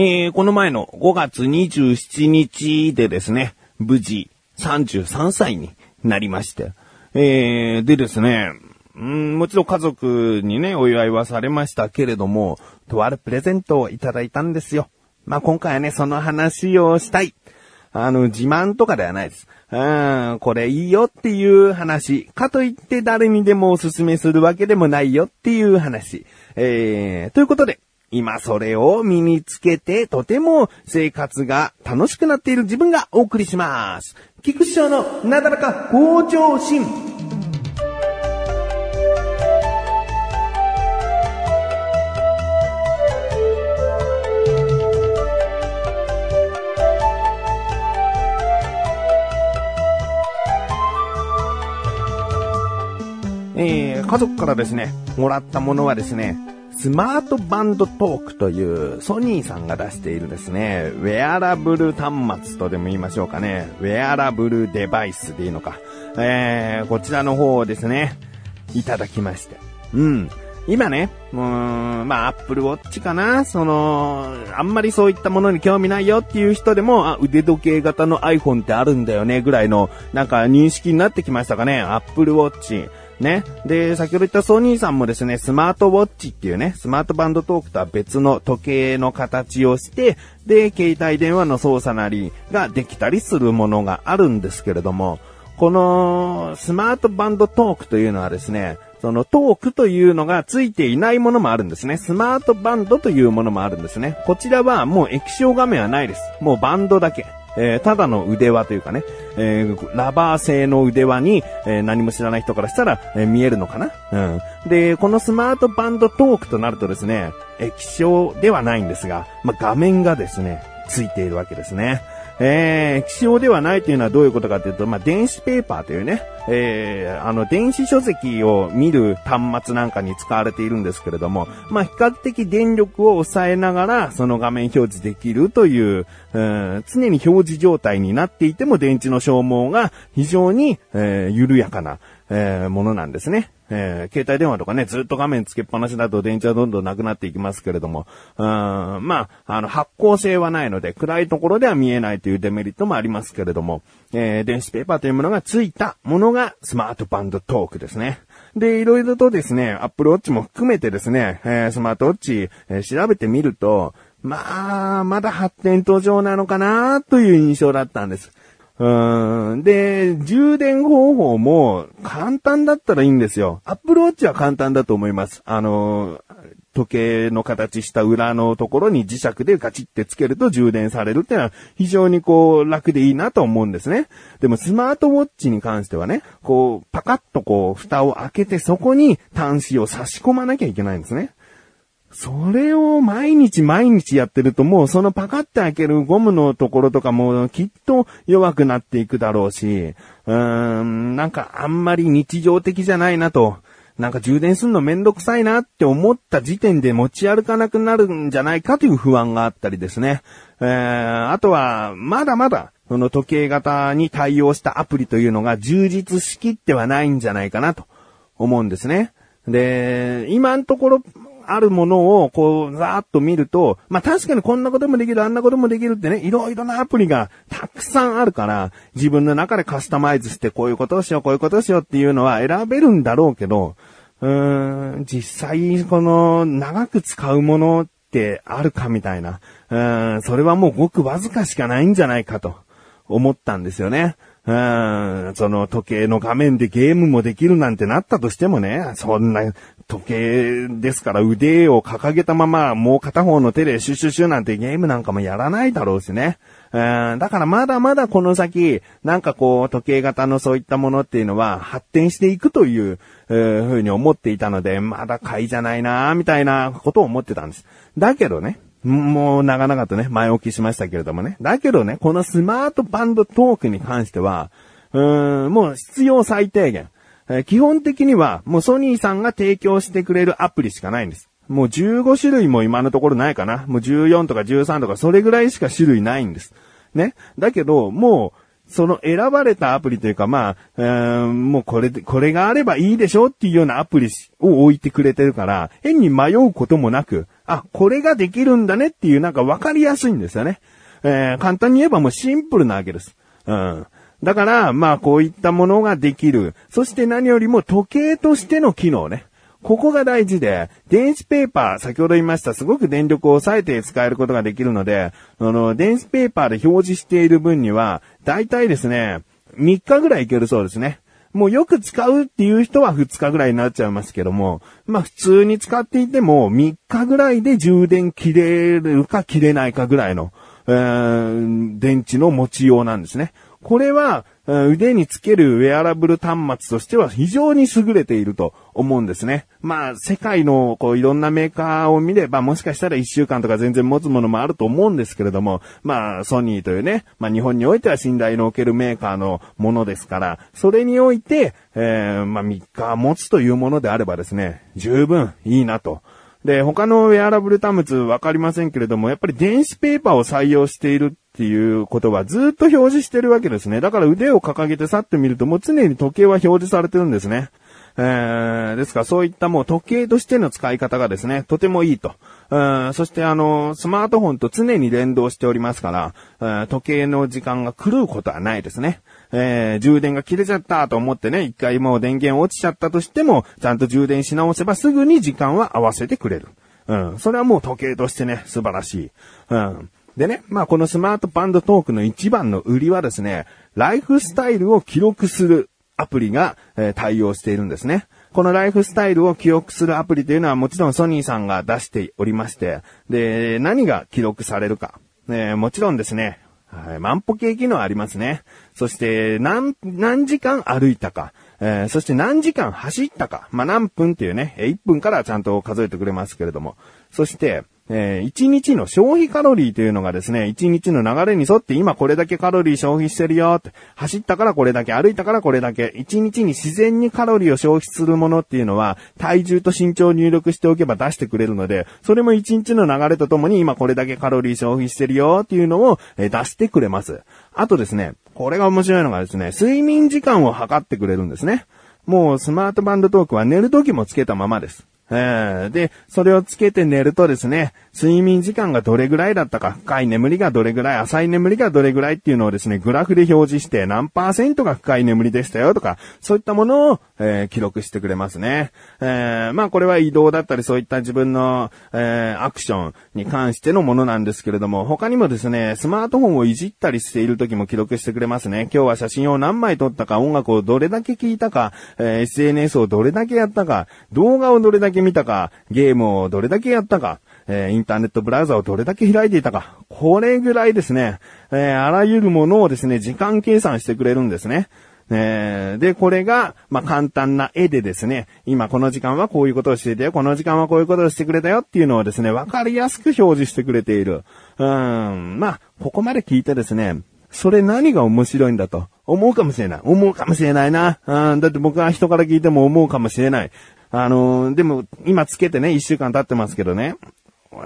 えー、この前の5月27日でですね、無事33歳になりまして。えー、でですね、うん、もちろん家族にね、お祝いはされましたけれども、とあるプレゼントをいただいたんですよ。まあ、今回はね、その話をしたい。あの、自慢とかではないです。うん、これいいよっていう話。かといって誰にでもおすすめするわけでもないよっていう話。えー、ということで、今それを身につけてとても生活が楽しくなっている自分がお送りします。菊師匠のなだらか向上心。えー、家族からですね、もらったものはですね、スマートバンドトークというソニーさんが出しているですね、ウェアラブル端末とでも言いましょうかね。ウェアラブルデバイスでいいのか。えー、こちらの方をですね、いただきまして。うん。今ね、うーん、まあ、アップルウォッチかなその、あんまりそういったものに興味ないよっていう人でも、あ、腕時計型の iPhone ってあるんだよね、ぐらいの、なんか認識になってきましたかね。アップルウォッチ。ね。で、先ほど言ったソニーさんもですね、スマートウォッチっていうね、スマートバンドトークとは別の時計の形をして、で、携帯電話の操作なりができたりするものがあるんですけれども、このスマートバンドトークというのはですね、そのトークというのがついていないものもあるんですね。スマートバンドというものもあるんですね。こちらはもう液晶画面はないです。もうバンドだけ。えー、ただの腕輪というかね、えー、ラバー製の腕輪に、えー、何も知らない人からしたら、え見えるのかな？うん。で、このスマートバンドトークとなるとですね、液晶ではないんですが、まあ、画面がですね、ついているわけですね。えー、気象ではないというのはどういうことかというと、まあ、電子ペーパーというね、えー、あの、電子書籍を見る端末なんかに使われているんですけれども、まあ、比較的電力を抑えながら、その画面表示できるという、うん、常に表示状態になっていても電池の消耗が非常に、えー、緩やかな、えー、ものなんですね。えー、携帯電話とかね、ずっと画面つけっぱなしだと電池はどんどんなくなっていきますけれども、うん、まあ、あの、発光性はないので、暗いところでは見えないというデメリットもありますけれども、えー、電子ペーパーというものがついたものがスマートバンドトークですね。で、いろいろとですね、Apple Watch も含めてですね、えー、スマートウォッチ、え、調べてみると、まあ、まだ発展途上なのかなという印象だったんです。うん。で、充電方法も簡単だったらいいんですよ。アップルウォッチは簡単だと思います。あの、時計の形した裏のところに磁石でガチってつけると充電されるっていうのは非常にこう楽でいいなと思うんですね。でもスマートウォッチに関してはね、こうパカッとこう蓋を開けてそこに端子を差し込まなきゃいけないんですね。それを毎日毎日やってるともうそのパカって開けるゴムのところとかもきっと弱くなっていくだろうし、うーん、なんかあんまり日常的じゃないなと、なんか充電するのめんどくさいなって思った時点で持ち歩かなくなるんじゃないかという不安があったりですね。えー、あとは、まだまだ、その時計型に対応したアプリというのが充実しきってはないんじゃないかなと思うんですね。で、今のところ、あるものをこう、ざーっと見ると、まあ確かにこんなこともできる、あんなこともできるってね、いろいろなアプリがたくさんあるから、自分の中でカスタマイズしてこういうことをしよう、こういうことをしようっていうのは選べるんだろうけど、うーん、実際この長く使うものってあるかみたいな、うーん、それはもうごくわずかしかないんじゃないかと思ったんですよね。うん、その時計の画面でゲームもできるなんてなったとしてもね、そんな時計ですから腕を掲げたままもう片方の手でシュシュシュなんてゲームなんかもやらないだろうしね。うん、だからまだまだこの先、なんかこう時計型のそういったものっていうのは発展していくという、えー、ふうに思っていたので、まだ買いじゃないなみたいなことを思ってたんです。だけどね、もう長々とね、前置きしましたけれどもね。だけどね、このスマートバンドトークに関しては、うーん、もう必要最低限。えー、基本的には、もうソニーさんが提供してくれるアプリしかないんです。もう15種類も今のところないかな。もう14とか13とかそれぐらいしか種類ないんです。ね。だけど、もうその選ばれたアプリというか、まあ、えー、もうこれで、これがあればいいでしょっていうようなアプリを置いてくれてるから、変に迷うこともなく、あ、これができるんだねっていうなんかわかりやすいんですよね。えー、簡単に言えばもうシンプルなわけです。うん。だから、まあこういったものができる。そして何よりも時計としての機能ね。ここが大事で、電子ペーパー、先ほど言いました、すごく電力を抑えて使えることができるので、あの、電子ペーパーで表示している分には、大体ですね、3日ぐらいいけるそうですね。もうよく使うっていう人は2日ぐらいになっちゃいますけども、まあ普通に使っていても3日ぐらいで充電切れるか切れないかぐらいの、えー、電池の持ちようなんですね。これは、腕につけるウェアラブル端末としては非常に優れていると思うんですね。まあ、世界のこういろんなメーカーを見ればもしかしたら1週間とか全然持つものもあると思うんですけれども、まあ、ソニーというね、まあ日本においては信頼のおけるメーカーのものですから、それにおいて、えー、まあ3日持つというものであればですね、十分いいなと。で、他のウェアラブル端末わかりませんけれども、やっぱり電子ペーパーを採用しているっていうことはずっと表示してるわけですね。だから腕を掲げて去ってみるともう常に時計は表示されてるんですね。えー、ですからそういったもう時計としての使い方がですね、とてもいいと。うんそしてあの、スマートフォンと常に連動しておりますから、時計の時間が狂うことはないですね。えー、充電が切れちゃったと思ってね、一回もう電源落ちちゃったとしても、ちゃんと充電し直せばすぐに時間は合わせてくれる。うん。それはもう時計としてね、素晴らしい。うん。でね、まあこのスマートバンドトークの一番の売りはですね、ライフスタイルを記録するアプリが、えー、対応しているんですね。このライフスタイルを記憶するアプリというのはもちろんソニーさんが出しておりまして、で、何が記録されるか。えー、もちろんですね、はい、万歩計機能ありますね。そして、何、何時間歩いたか。えー、そして何時間走ったか。まあ、何分っていうね、1分からちゃんと数えてくれますけれども。そして、えー、1日の消費カロリーというのがですね、1日の流れに沿って今これだけカロリー消費してるよって、走ったからこれだけ、歩いたからこれだけ、1日に自然にカロリーを消費するものっていうのは、体重と身長を入力しておけば出してくれるので、それも1日の流れとともに今これだけカロリー消費してるよっていうのを、え出してくれます。あとですね、これが面白いのがですね、睡眠時間を測ってくれるんですね。もうスマートバンドトークは寝る時もつけたままです。えー、で、それをつけて寝るとですね、睡眠時間がどれぐらいだったか、深い眠りがどれぐらい、浅い眠りがどれぐらいっていうのをですね、グラフで表示して何パーセントが深い眠りでしたよとか、そういったものを、えー、記録してくれますね。えー、まあこれは移動だったりそういった自分の、えー、アクションに関してのものなんですけれども、他にもですね、スマートフォンをいじったりしている時も記録してくれますね。今日は写真を何枚撮ったか、音楽をどれだけ聞いたか、え、SNS をどれだけやったか、動画をどれだけ見たか、ゲームをどれだけやったか、えー、インターネットブラウザをどれだけ開いていたか。これぐらいですね、えー、あらゆるものをですね、時間計算してくれるんですね。えー、で、これが、まあ、簡単な絵でですね、今この時間はこういうことをしていたよ、この時間はこういうことをしてくれたよっていうのをですね、わかりやすく表示してくれている。うん、まあ、ここまで聞いてですね、それ何が面白いんだと思うかもしれない。思うかもしれないな。うん、だって僕は人から聞いても思うかもしれない。あのー、でも、今つけてね、一週間経ってますけどね。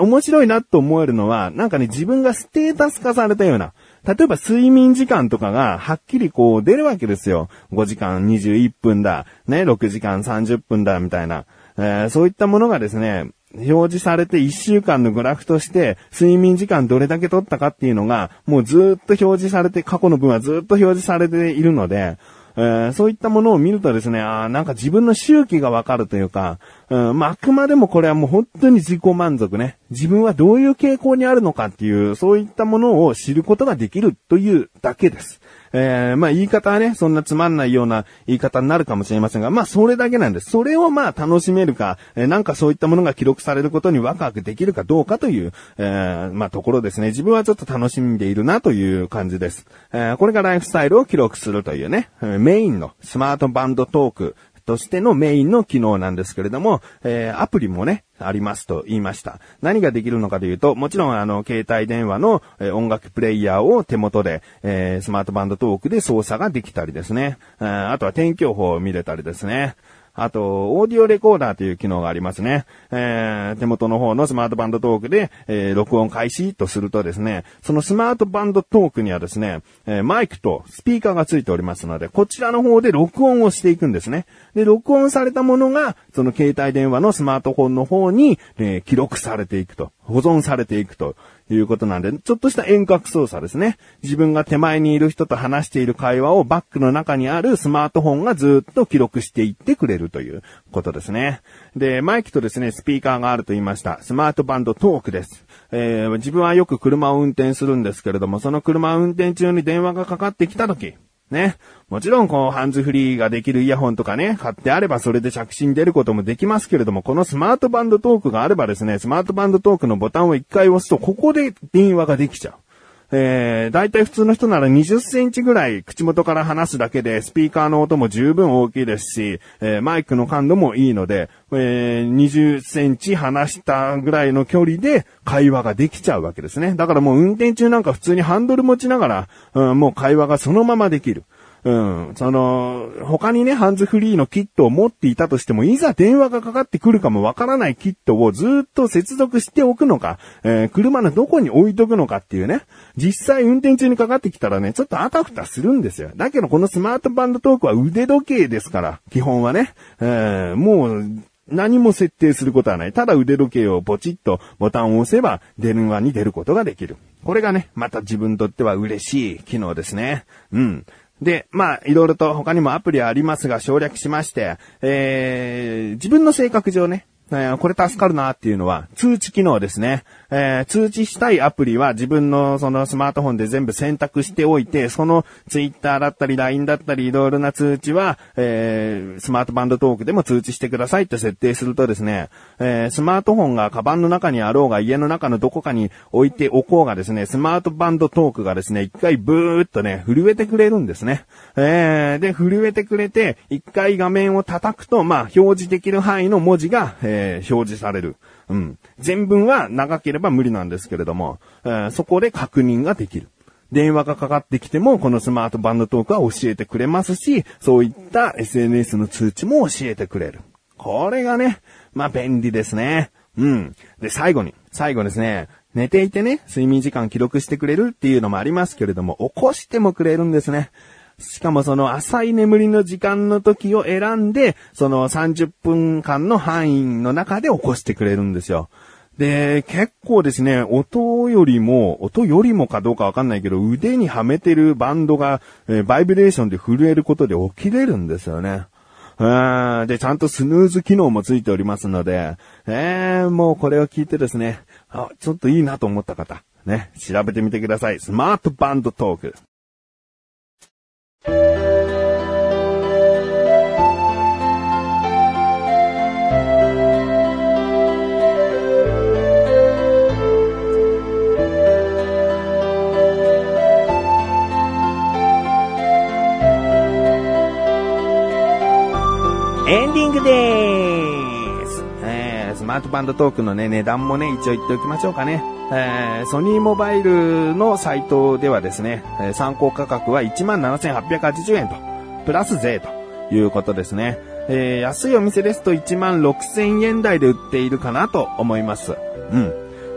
面白いなと思えるのは、なんかね、自分がステータス化されたような、例えば睡眠時間とかがはっきりこう出るわけですよ。5時間21分だ、ね、6時間30分だ、みたいな。えー、そういったものがですね、表示されて1週間のグラフとして睡眠時間どれだけ取ったかっていうのがもうずっと表示されて過去の分はずっと表示されているので、えー、そういったものを見るとですね、あなんか自分の周期がわかるというか、うん、まあ、あくまでもこれはもう本当に自己満足ね。自分はどういう傾向にあるのかっていう、そういったものを知ることができるというだけです。えー、まあ言い方はね、そんなつまんないような言い方になるかもしれませんが、まあそれだけなんです。それをまあ楽しめるか、えー、なんかそういったものが記録されることにワクワクできるかどうかという、えー、まあところですね。自分はちょっと楽しんでいるなという感じです。えー、これがライフスタイルを記録するというね、メインのスマートバンドトーク、としてのメインの機能なんですけれども、えー、アプリもね、ありますと言いました。何ができるのかというと、もちろんあの、携帯電話の、えー、音楽プレイヤーを手元で、えー、スマートバンドトークで操作ができたりですね。あとは天気予報を見れたりですね。あと、オーディオレコーダーという機能がありますね。えー、手元の方のスマートバンドトークで、えー、録音開始とするとですね、そのスマートバンドトークにはですね、えー、マイクとスピーカーがついておりますので、こちらの方で録音をしていくんですね。で、録音されたものが、その携帯電話のスマートフォンの方に、えー、記録されていくと、保存されていくということなんで、ちょっとした遠隔操作ですね。自分が手前にいる人と話している会話をバックの中にあるスマートフォンがずっと記録していってくれるということですね。で、マイクとですね、スピーカーがあると言いました。スマートバンドトークです。えー、自分はよく車を運転するんですけれども、その車を運転中に電話がかかってきたとき、ね。もちろん、こう、ハンズフリーができるイヤホンとかね、買ってあればそれで着信出ることもできますけれども、このスマートバンドトークがあればですね、スマートバンドトークのボタンを一回押すと、ここで電話ができちゃう。えー、大体普通の人なら20センチぐらい口元から話すだけで、スピーカーの音も十分大きいですし、えー、マイクの感度もいいので、えー、20センチ離したぐらいの距離で会話ができちゃうわけですね。だからもう運転中なんか普通にハンドル持ちながら、うん、もう会話がそのままできる。うん。その、他にね、ハンズフリーのキットを持っていたとしても、いざ電話がかかってくるかもわからないキットをずっと接続しておくのか、えー、車のどこに置いとくのかっていうね。実際運転中にかかってきたらね、ちょっとあたふたするんですよ。だけどこのスマートバンドトークは腕時計ですから、基本はね。えー、もう、何も設定することはない。ただ腕時計をポチッとボタンを押せば電話に出ることができる。これがね、また自分にとっては嬉しい機能ですね。うん。で、まあ、いろいろと他にもアプリはありますが省略しまして、えー、自分の性格上ね、えー、これ助かるなっていうのは通知機能ですね。えー、通知したいアプリは自分のそのスマートフォンで全部選択しておいて、そのツイッターだったり LINE だったりいろいろな通知は、えー、スマートバンドトークでも通知してくださいって設定するとですね、えー、スマートフォンがカバンの中にあろうが家の中のどこかに置いておこうがですね、スマートバンドトークがですね、一回ブーっとね、震えてくれるんですね。えー、で、震えてくれて、一回画面を叩くと、まあ、表示できる範囲の文字が、えー、表示される。うん。全文は長ければ無理なんですけれども、えー、そこで確認ができる。電話がかかってきても、このスマートバンドトークは教えてくれますし、そういった SNS の通知も教えてくれる。これがね、まあ便利ですね。うん。で、最後に、最後ですね、寝ていてね、睡眠時間記録してくれるっていうのもありますけれども、起こしてもくれるんですね。しかもその浅い眠りの時間の時を選んで、その30分間の範囲の中で起こしてくれるんですよ。で、結構ですね、音よりも、音よりもかどうかわかんないけど、腕にはめてるバンドが、えー、バイブレーションで震えることで起きれるんですよね。で、ちゃんとスヌーズ機能もついておりますので、えー、もうこれを聞いてですね、あ、ちょっといいなと思った方、ね、調べてみてください。スマートバンドトーク。エンディングでーす。えー、スマートバンドトークのね、値段もね、一応言っておきましょうかね。えー、ソニーモバイルのサイトではですね、参考価格は17,880円と、プラス税ということですね。えー、安いお店ですと16,000円台で売っているかなと思います。うん。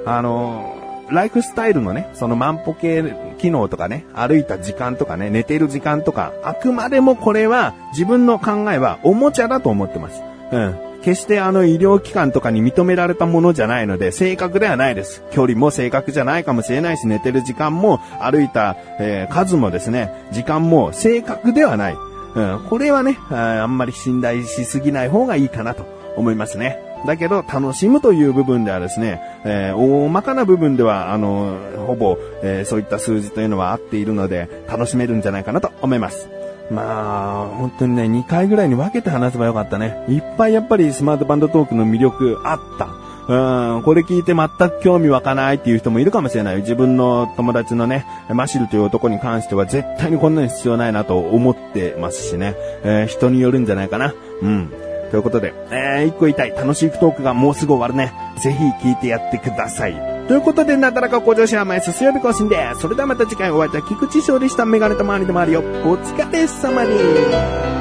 あのライフスタイルのね、その万歩計機能とかね、歩いた時間とかね、寝てる時間とか、あくまでもこれは自分の考えはおもちゃだと思ってます。うん。決してあの医療機関とかに認められたものじゃないので、正確ではないです。距離も正確じゃないかもしれないし、寝てる時間も歩いた、えー、数もですね、時間も正確ではない。うん、これはねあ、あんまり信頼しすぎない方がいいかなと思いますね。だけど、楽しむという部分ではですね、えー、大まかな部分では、あの、ほぼ、えー、そういった数字というのは合っているので、楽しめるんじゃないかなと思います。まあ、本当にね、2回ぐらいに分けて話せばよかったね。いっぱいやっぱりスマートバンドトークの魅力あった。うん、これ聞いて全く興味湧かないっていう人もいるかもしれない。自分の友達のね、マシルという男に関しては絶対にこんなに必要ないなと思ってますしね。えー、人によるんじゃないかな。うん。ということで、えー、一個言いたい。楽しいトークがもうすぐ終わるね。ぜひ聞いてやってください。ということで、なだらか向上心甘い水曜日更新です。それではまた次回お会いいた菊池勝利したメガネと周りでもあるよ。お疲れ様に。